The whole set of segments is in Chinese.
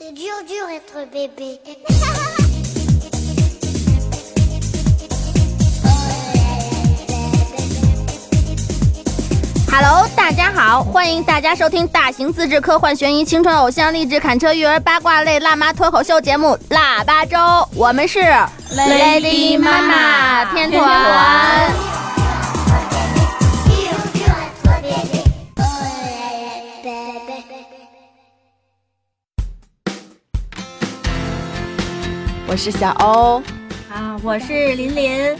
C'est dur, dur être bébé. Hello，大家好，欢迎大家收听大型自制科幻悬疑青春偶像励志砍车育儿八卦类辣妈脱口秀节目《腊八粥》，我们是 Lady 妈妈天团。是小欧，啊，我是琳琳，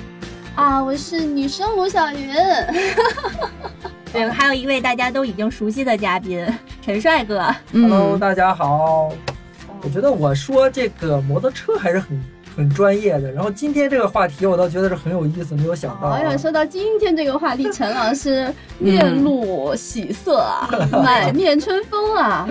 啊，我是女生吴小云。对，还有一位大家都已经熟悉的嘉宾陈帅哥。Hello，嗯，大家好。我觉得我说这个摩托车还是很很专业的，然后今天这个话题我倒觉得是很有意思，没有想到啊。哎呀，说到今天这个话题，陈老师 面露喜色啊，满面春风啊。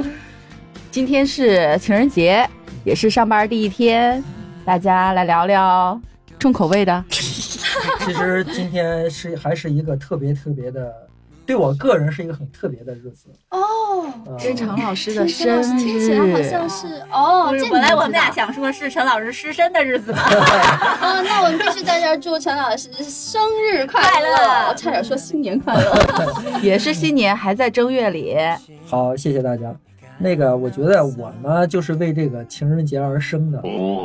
今天是情人节，也是上班第一天，大家来聊聊重口味的。其实今天是还是一个特别特别的，对我个人是一个很特别的日子。哦，呃是陈老师的生听起来好像日，是哦，这本来我们俩想说是陈老师失身的日子吧，哦，那我们必须在这儿祝陈老师生日快快乐我差点说新年快乐。也是新年还在正月里。好，谢谢大家。那个，我觉得我呢就是为这个情人节而生的，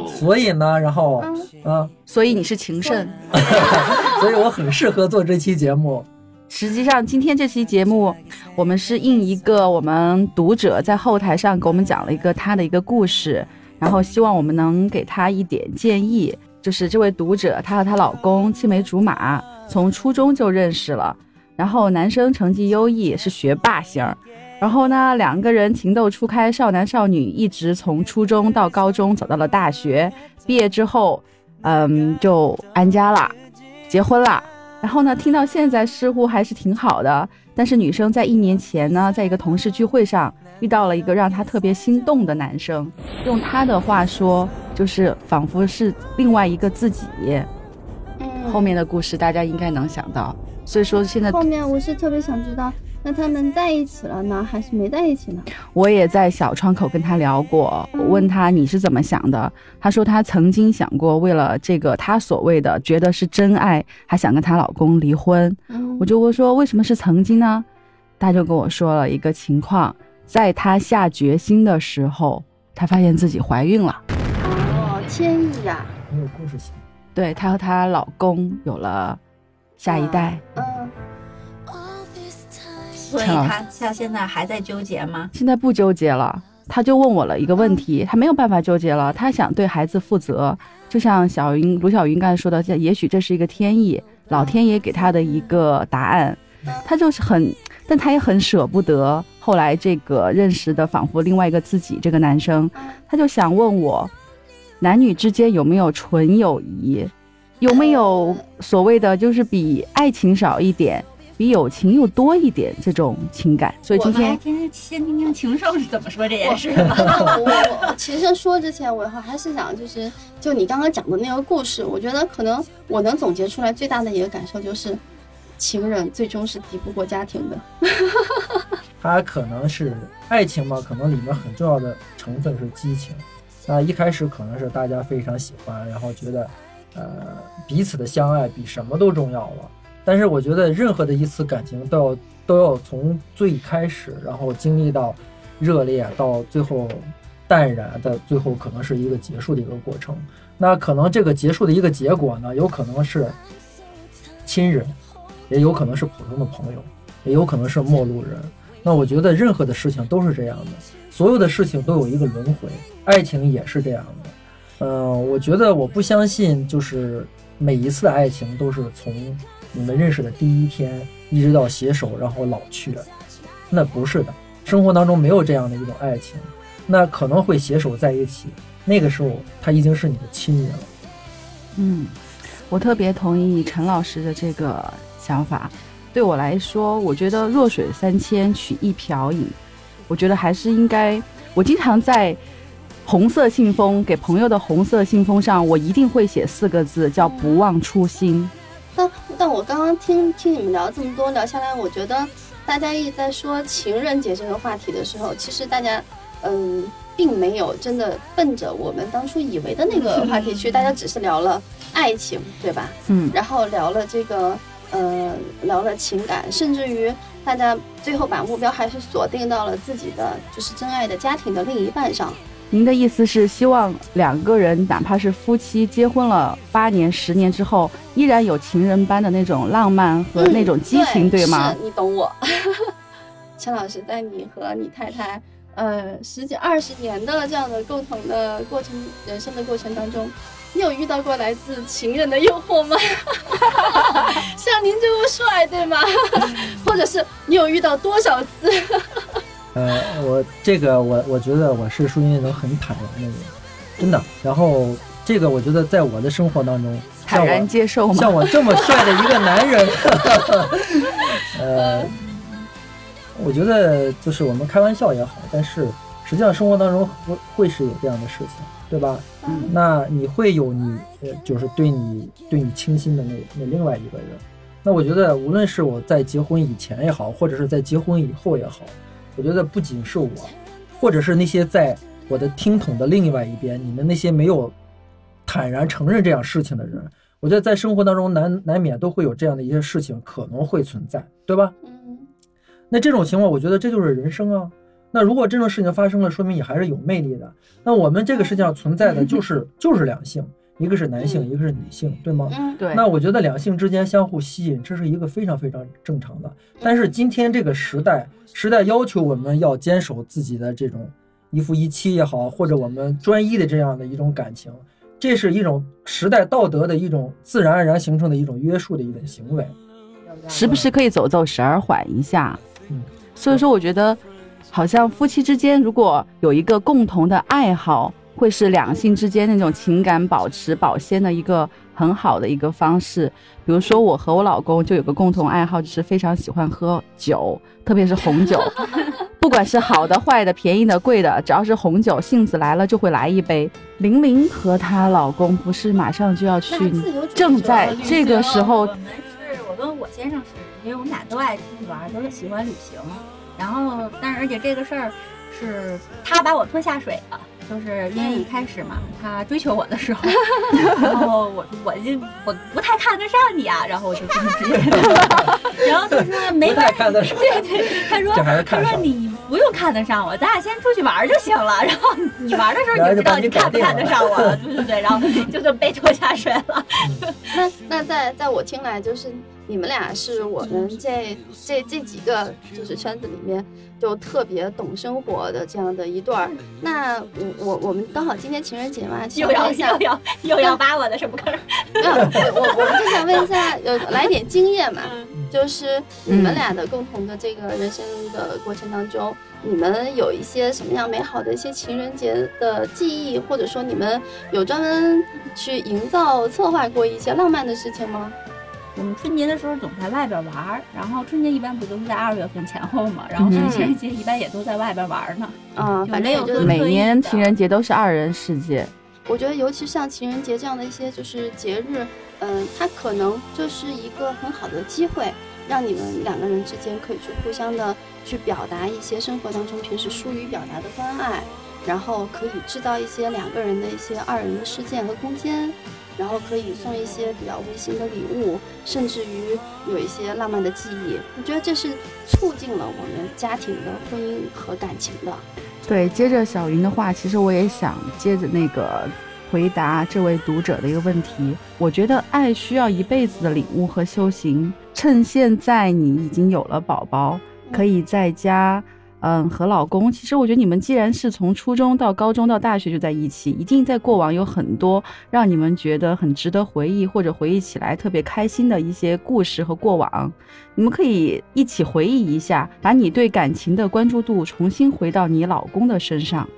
所以呢，然后啊，所以你是情圣。所以我很适合做这期节目。实际上，今天这期节目，我们是应一个我们读者在后台上给我们讲了一个他的一个故事，然后希望我们能给他一点建议。就是这位读者，她和她老公青梅竹马，从初中就认识了，然后男生成绩优异，是学霸型儿。然后呢，两个人情窦初开，少男少女，一直从初中到高中，走到了大学。毕业之后，嗯，就安家了，结婚了。然后呢，听到现在似乎还是挺好的，但是女生在一年前呢，在一个同事聚会上遇到了一个让她特别心动的男生，用她的话说，就是仿佛是另外一个自己。嗯后面的故事大家应该能想到，所以说现在后面我是特别想知道，那他们在一起了呢，还是没在一起呢？我也在小窗口跟他聊过，我问他你是怎么想的，他说他曾经想过为了这个他所谓的觉得是真爱，还想跟她老公离婚。嗯我就问说为什么是曾经呢？他就跟我说了一个情况，在他下决心的时候，他发现自己怀孕了。哦，天意呀、很有故事性。对她和她老公有了下一代。嗯，所以他他现在还在纠结吗？现在不纠结了，他就问我了一个问题，他没有办法纠结了，他想对孩子负责，就像小云卢小云刚才说的，也许这是一个天意，老天爷给他的一个答案，他就是很，但他也很舍不得后来这个认识的仿佛另外一个自己这个男生，他就想问我，男女之间有没有纯友谊，有没有所谓的就是比爱情少一点。比友情又多一点这种情感，所以今我们来天听听先听听情圣是怎么说这件事我我我其实说之前，我还是想就是就你刚刚讲的那个故事，我觉得可能我能总结出来最大的一个感受就是，情人最终是敌不过家庭的。它可能是爱情嘛，可能里面很重要的成分是激情。那一开始可能是大家非常喜欢，然后觉得，呃，彼此的相爱比什么都重要了。但是我觉得任何的一次感情都要都要从最开始，然后经历到热烈，到最后淡然的，最后可能是一个结束的一个过程。那可能这个结束的一个结果呢，有可能是亲人，也有可能是普通的朋友，也有可能是陌路人。那我觉得任何的事情都是这样的，所有的事情都有一个轮回，爱情也是这样的。嗯、我觉得我不相信，就是每一次的爱情都是从你们认识的第一天一直到携手，然后老去，那不是的。生活当中没有这样的一种爱情，那可能会携手在一起，那个时候他已经是你的亲人了。嗯，我特别同意陈老师的这个想法。对我来说，我觉得弱水三千取一瓢饮，我觉得还是应该。我经常在红色信封给朋友的红色信封上，我一定会写四个字，叫“不忘初心但但我刚刚听听你们聊这么多，聊下来，我觉得大家一直在说情人节这个话题的时候，其实大家，嗯，并没有真的奔着我们当初以为的那个 话题去，大家只是聊了爱情，对吧？嗯，然后聊了这个呃，聊了情感，甚至于大家最后把目标还是锁定到了自己的就是真爱的家庭的另一半上。您的意思是希望两个人哪怕是夫妻结婚了八年、十年之后，依然有情人般的那种浪漫和那种激情，嗯对吗？是你懂我。陈老师，在你和你太太呃十几二十年的这样的共同的过程、人生的过程当中，你有遇到过来自情人的诱惑吗？像您这么帅，对吗？或者是你有遇到多少次？呃，我这个我我觉得我是属于那种很坦然的人，真的。然后这个我觉得在我的生活当中，坦然接受吗？像我这么帅的一个男人，呃，我觉得就是我们开玩笑也好，但是实际上生活当中会会是有这样的事情，对吧？嗯那你会有你呃，就是对你对你倾心的那那另外一个人。那我觉得无论是我在结婚以前也好，或者是在结婚以后也好，我觉得不仅是我，或者是那些在我的听筒的另外一边，你们那些没有坦然承认这样事情的人，我觉得在生活当中难难免都会有这样的一些事情可能会存在，对吧？嗯，那这种情况，我觉得这就是人生啊。那如果这种事情发生了，说明你还是有魅力的。那我们这个世界上存在的就是就是两性，一个是男性，嗯一个是女性，对吗？嗯，对，那我觉得两性之间相互吸引，这是一个非常非常正常的。但是今天这个时代，时代要求我们要坚守自己的这种一夫一妻也好，或者我们专一的这样的一种感情，这是一种时代道德的一种自然而然形成的一种约束的一种行为。时不时可以走走神儿缓一下。嗯，所以说我觉得，好像夫妻之间如果有一个共同的爱好，会是两性之间那种情感保持保鲜的一个很好的一个方式。比如说我和我老公就有个共同爱好，就是非常喜欢喝酒，特别是红酒，不管是好的、坏的、便宜的、贵的，只要是红酒，性子来了就会来一杯。玲玲和她老公不是马上就要去正在这个时候我们是我跟我先生是，因为我们俩都爱出去玩，都是喜欢旅行。然后，但是而且这个事儿是他把我拖下水的，就是因为一开始嘛，他追求我的时候，然后我我就我不太看得上你啊，然后我就直接，然后他说 没不关系，太看得上，对对，他说他。说你不用看得上我，咱俩先出去玩就行了。然后你玩的时候你就知道你看不看得上我了，对对对。然后就这么被拖下水了。那那在在我听来，就是你们俩是我们这这这几个就是圈子里面就特别懂生活的这样的一对儿。那我我我们刚好今天情人节嘛，想又要问一下又，要又要挖我的什么坑？没有我我我们就想问一下，有来点经验嘛？嗯就是你们俩的共同的这个人生的过程当中，你们有一些什么样美好的一些情人节的记忆，或者说你们有专门去营造、策划过一些浪漫的事情吗？我们春节的时候总在外边玩儿，然后春节一般不都是在二月份前后嘛，然后嗯。情人节一般也都在外边玩儿呢。嗯，反正也就每年情人节都是二人世界，我觉得，尤其像情人节这样的一些就是节日，嗯、它可能就是一个很好的机会，让你们两个人之间可以去互相的去表达一些生活当中平时疏于表达的关爱，然后可以制造一些两个人的一些二人的事件和空间，然后可以送一些比较温馨的礼物，甚至于有一些浪漫的记忆。我觉得这是促进了我们家庭的婚姻和感情的。对，接着小云的话，其实我也想接着那个回答这位读者的一个问题。我觉得爱需要一辈子的领悟和修行。趁现在你已经有了宝宝，可以在家，嗯和老公。其实我觉得你们既然是从初中到高中到大学就在一起，一定在过往有很多让你们觉得很值得回忆或者回忆起来特别开心的一些故事和过往。你们可以一起回忆一下，把你对感情的关注度重新回到你老公的身上。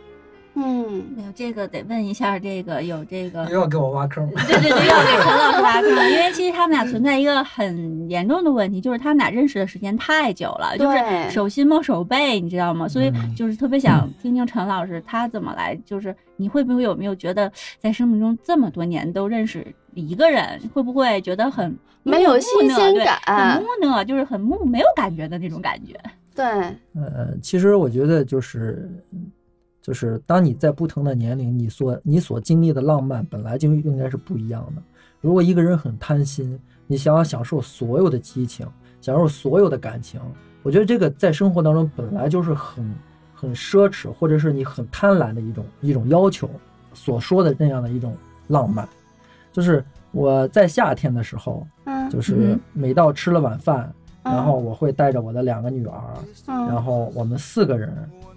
嗯，没有这个得问一下，这个有这个又要给我挖坑，对对对，又要给陈老师挖坑，因为其实他们俩存在一个很严重的问题，就是他们俩认识的时间太久了，就是手心摸手背，你知道吗？所以嗯。就是特别想听听陈老师他怎么来，就是你会不会有没有觉得在生命中这么多年都认识一个人，会不会觉得很没有木新鲜感很木讷，就是很木没有感觉的那种感觉。对，呃，其实我觉得就是，就是当你在不同的年龄，你所你所经历的浪漫本来就应该是不一样的。如果一个人很贪心，你想要享受所有的激情，享受所有的感情，我觉得这个在生活当中本来就是很很奢侈，或者是你很贪婪的一种一种要求所说的那样的一种浪漫。就是我在夏天的时候，嗯就是嗯每到吃了晚饭，嗯然后我会带着我的两个女儿，嗯然后我们四个人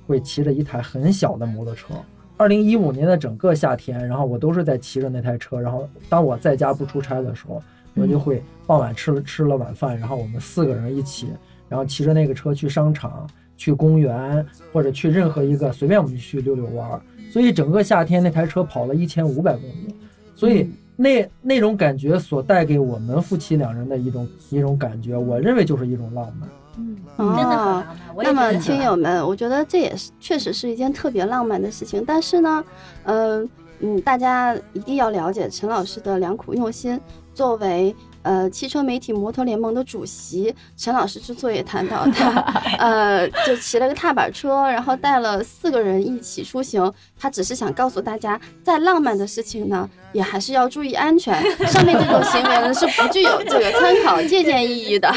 会骑着一台很小的摩托车。二零一五年的整个夏天，然后我都是在骑着那台车。然后当我在家不出差的时候，我就会傍晚吃了吃了晚饭，然后我们四个人一起，然后骑着那个车去商场、去公园或者去任何一个随便我们去溜溜弯儿。所以整个夏天那台车跑了一千五百公里，所以那那种感觉所带给我们夫妻两人的一种一种感觉，我认为就是一种浪漫。嗯，哦真的很浪漫。我也那么，觉得听友们，我觉得这也是确实是一件特别浪漫的事情。但是呢，嗯、嗯，大家一定要了解陈老师的良苦用心。作为呃汽车媒体摩托联盟的主席，陈老师之所以谈到他 呃就骑了个踏板车，然后带了四个人一起出行，他只是想告诉大家，再浪漫的事情呢，也还是要注意安全。上面这种行为呢是不具有这个参考借鉴意义的。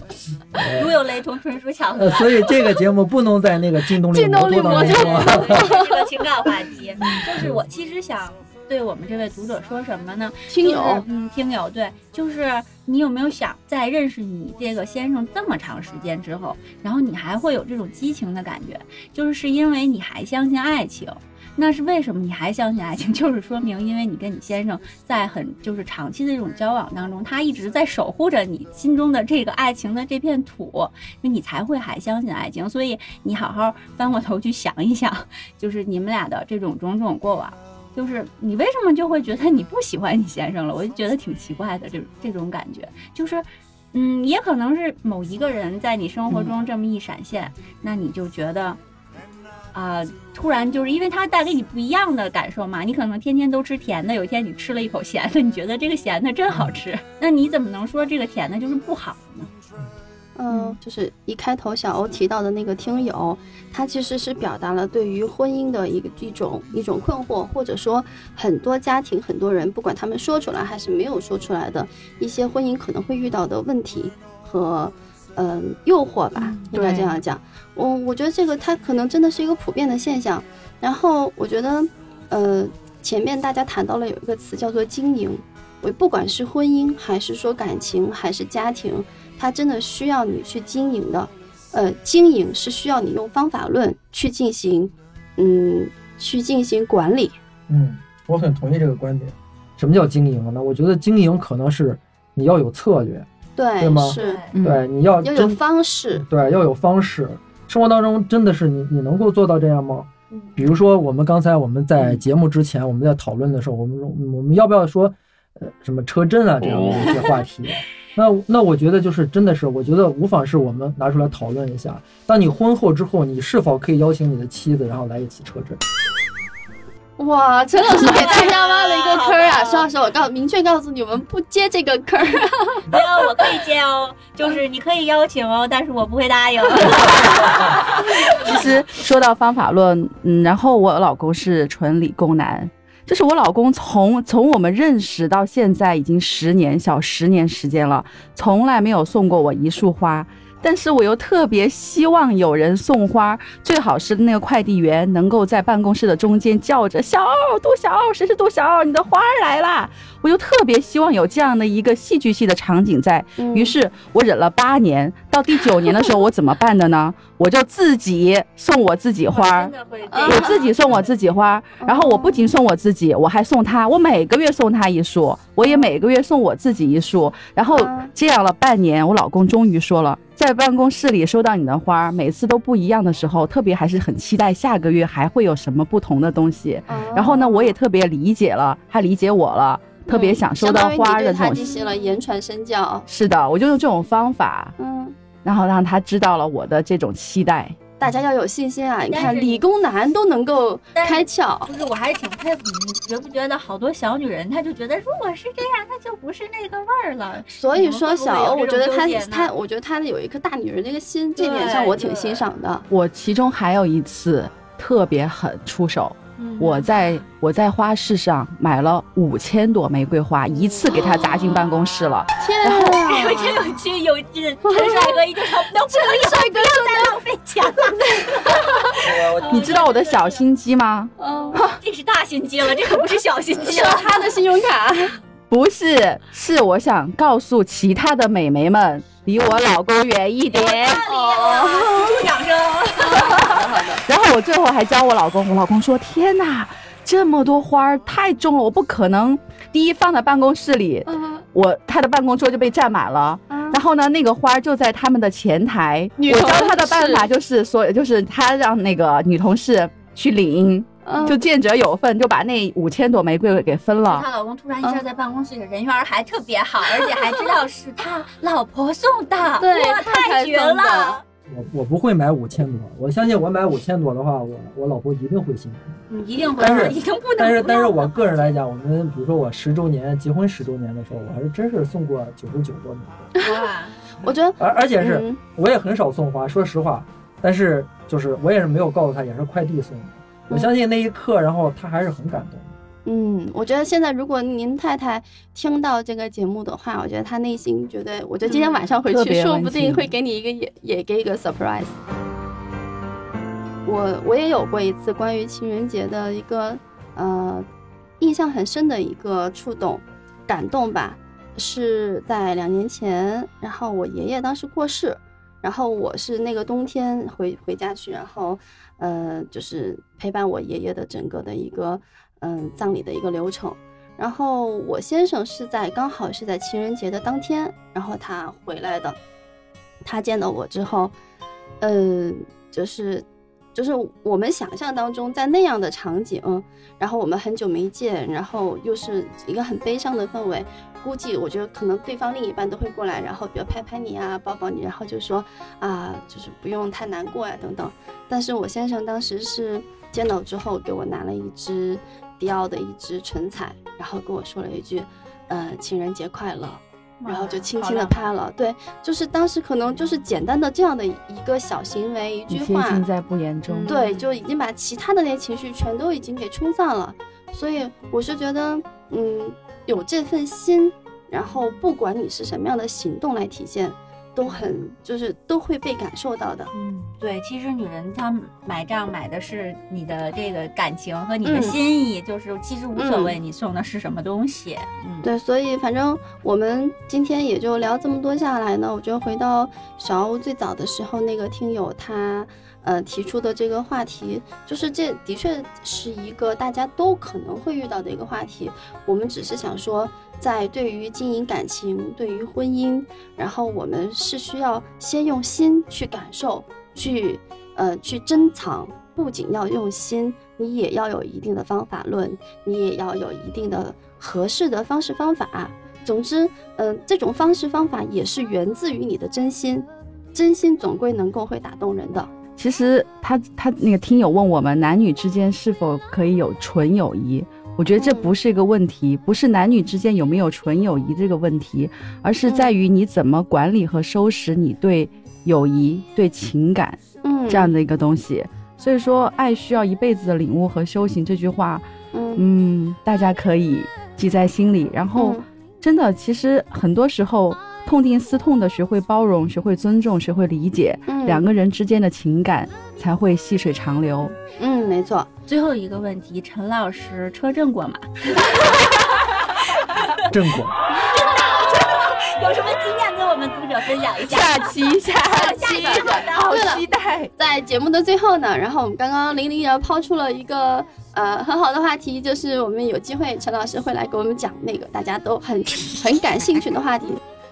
如有雷同，纯属巧合呃，。所以这个节目不能在那个劲动力劲动力摩托当中摩说。这是个情感话题，就是我其实想对我们这位读者说什么呢？听友就是嗯，听友对，就是你有没有想在认识你这个先生这么长时间之后，然后你还会有这种激情的感觉，就是是因为你还相信爱情。那是为什么你还相信爱情？就是说明，因为你跟你先生在很就是长期的这种交往当中，他一直在守护着你心中的这个爱情的这片土，那你才会还相信爱情。所以你好好翻过头去想一想，就是你们俩的这种种种过往，就是你为什么就会觉得你不喜欢你先生了？我就觉得挺奇怪的，这这种感觉，就是，嗯，也可能是某一个人在你生活中这么一闪现，那你就觉得，啊、突然就是因为他带给你不一样的感受嘛，你可能天天都吃甜的，有一天你吃了一口咸的，你觉得这个咸的真好吃，那你怎么能说这个甜的就是不好呢？嗯，就是一开头小欧提到的那个听友，他其实是表达了对于婚姻的一个一种一种困惑，或者说很多家庭很多人不管他们说出来还是没有说出来的一些婚姻可能会遇到的问题和嗯诱惑吧，应该这样讲。我我觉得这个它可能真的是一个普遍的现象。然后我觉得呃前面大家谈到了有一个词叫做经营，我不管是婚姻还是说感情还是家庭。它真的需要你去经营的，呃，经营是需要你用方法论去进行，嗯，去进行管理。嗯，我很同意这个观点。什么叫经营呢？我觉得经营可能是你要有策略，对，对吗是嗯对，你要要有方式。对，要有方式。生活当中真的是你你能够做到这样吗？嗯比如说，我们刚才我们在节目之前，我们在讨论的时候，我们说我们要不要说，呃，什么车震啊这样的一些话题？那那我觉得就是真的是，我觉得无妨是我们拿出来讨论一下。当你婚后之后，你是否可以邀请你的妻子，然后来一起车震？哇，陈老师给大家挖了一个坑儿啊！陈老师，我告明确告诉你，我们不接这个坑儿。没有，我可以接哦，就是你可以邀请哦，但是我不会答应。其实说到方法论，嗯，然后我老公是纯理工男，就是我老公从从我们认识到现在已经十年小十年时间了，从来没有送过我一束花。但是我又特别希望有人送花，最好是那个快递员能够在办公室的中间叫着“小奥，杜小奥，谁是杜小奥？你的花儿来啦！”我就特别希望有这样的一个戏剧系的场景在。于是我忍了八年，到第九年的时候，我怎么办的呢？我就自己送我自己花我自己送我自己花，然后我不仅送我自己，我还送他，我每个月送他一束，我也每个月送我自己一束。然后嗯这样了半年，我老公终于说了，在办公室里收到你的花，每次都不一样的时候，特别还是很期待下个月还会有什么不同的东西。哦然后呢，我也特别理解了，他理解我了，特别想收到花的这种相当于你对他。进行了言传身教。是的，我就用这种方法，嗯，然后让他知道了我的这种期待。大家要有信心啊！你看，理工男都能够开窍。就是，我还是挺佩服你，你觉不觉得好多小女人，她就觉得如果是这样，她就不是那个味儿了。所以说，小欧，我觉得他你们会不会有这种纠结呢他，我觉得她有一颗大女人那个心，这点上我挺欣赏的。我其中还有一次，特别狠出手。嗯我在我在花市上买了五千朵玫瑰花，一次给他砸进办公室了。天哎啊！呦，真有趣有劲！陈帅哥一定要能不能以后不要再浪费钱了？你知道我的小心机吗？嗯，这是大心机了，这可不是小心机了。刷他的信用卡。不是，是我想告诉其他的美眉们，离我老公远一点。哦，祝掌声！然后我最后还教我老公，我老公说：“天哪，这么多花儿太重了，我不可能。”第一放在办公室里，嗯我他的办公桌就被占满了。啊然后呢，那个花儿就在他们的前台。女我教他的办法就是所，就是他让那个女同事去领，嗯就见者有份，就把那五千朵玫瑰给分了。她老公突然一下在办公室里人缘还特别好，而且还知道是他老婆送的，对，太太绝了！我我不会买五千朵，我相信我买五千朵的话，我我老婆一定会心疼。你一定会但是一定不能但是但是我个人来讲，我们比如说我十周年结婚十周年的时候，我还是真是送过九十九朵玫瑰，哇，我觉得而而且是嗯我也很少送花，说实话，但是就是我也是没有告诉他，也是快递送的。我相信那一刻，然后他还是很感动。嗯，我觉得现在如果您太太听到这个节目的话，我觉得她内心绝对，我觉得今天晚上回去，说不定会给你一个也也给一个 surprise。我我也有过一次关于情人节的一个呃印象很深的一个触动、感动吧，是在两年前，然后我爷爷当时过世，然后我是那个冬天回回家去，然后呃就是陪伴我爷爷的整个的一个嗯葬礼的一个流程。然后我先生是在刚好是在情人节的当天，然后他回来的。他见到我之后，嗯，就是就是我们想象当中在那样的场景，然后我们很久没见，然后又是一个很悲伤的氛围，估计我觉得可能对方另一半都会过来，然后比如拍拍你啊，抱抱你，然后就说啊，就是不用太难过呀、等等。但是我先生当时是见到之后给我拿了一支迪奥的一支唇彩，然后跟我说了一句，呃，情人节快乐。然后就轻轻的拍了，对，就是当时可能就是简单的这样的一个小行为，一句话，尽在不言中。对，就已经把其他的那些情绪全都已经给冲散了。所以我是觉得，嗯，有这份心，然后不管你是什么样的行动来体现，都很就是都会被感受到的。嗯，对，其实女人她买账买的是你的这个感情和你的嗯心意，就是其实无所谓你送的是什么东西。嗯，对，所以反正我们今天也就聊这么多下来呢，我觉得回到小欧最早的时候，那个听友他呃提出的这个话题，就是这的确是一个大家都可能会遇到的一个话题。我们只是想说，在对于经营感情、对于婚姻，然后我们是需要先用心去感受，去呃去珍藏。不仅要用心，你也要有一定的方法论，你也要有一定的合适的方式方法。总之，嗯、这种方式方法也是源自于你的真心，真心总归能够会打动人的。其实他他那个听友问我们男女之间是否可以有纯友谊，我觉得这嗯不是一个问题，不是男女之间有没有纯友谊这个问题，而是在于你怎么管理和收拾你对友谊、对情感嗯，这样的一个东西。所以说，爱需要一辈子的领悟和修行这句话，嗯，嗯，大家可以记在心里。然后，嗯。真的，其实很多时候痛定思痛的学会包容、学会尊重、学会理解，嗯两个人之间的情感才会细水长流。嗯，没错。最后一个问题，陈老师车震过吗？震过，有什么经验跟我们读者分享一下？下期，下期，下期好期待。在节目的最后呢，然后我们刚刚零零也抛出了一个呃很好的话题，就是我们有机会陈老师会来给我们讲那个大家都很很感兴趣的话题。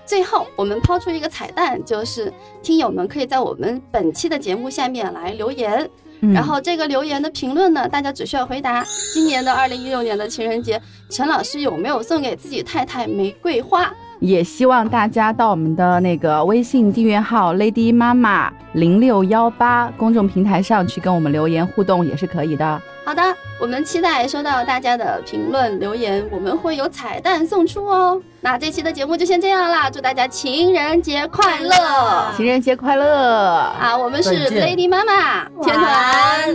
最后，我们抛出一个彩蛋，就是听友们可以在我们本期的节目下面来留言，嗯。然后这个留言的评论呢，大家只需要回答今年的二零一六年的情人节，陈老师有没有送给自己太太玫瑰花？也希望大家到我们的那个微信订阅号 Lady 妈妈零六幺八公众平台上去跟我们留言互动也是可以的。好的，我们期待收到大家的评论留言，我们会有彩蛋送出哦。那这期的节目就先这样啦，祝大家情人节快乐！情人节快乐！啊，我们是 Lady 妈妈天团。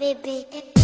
baby.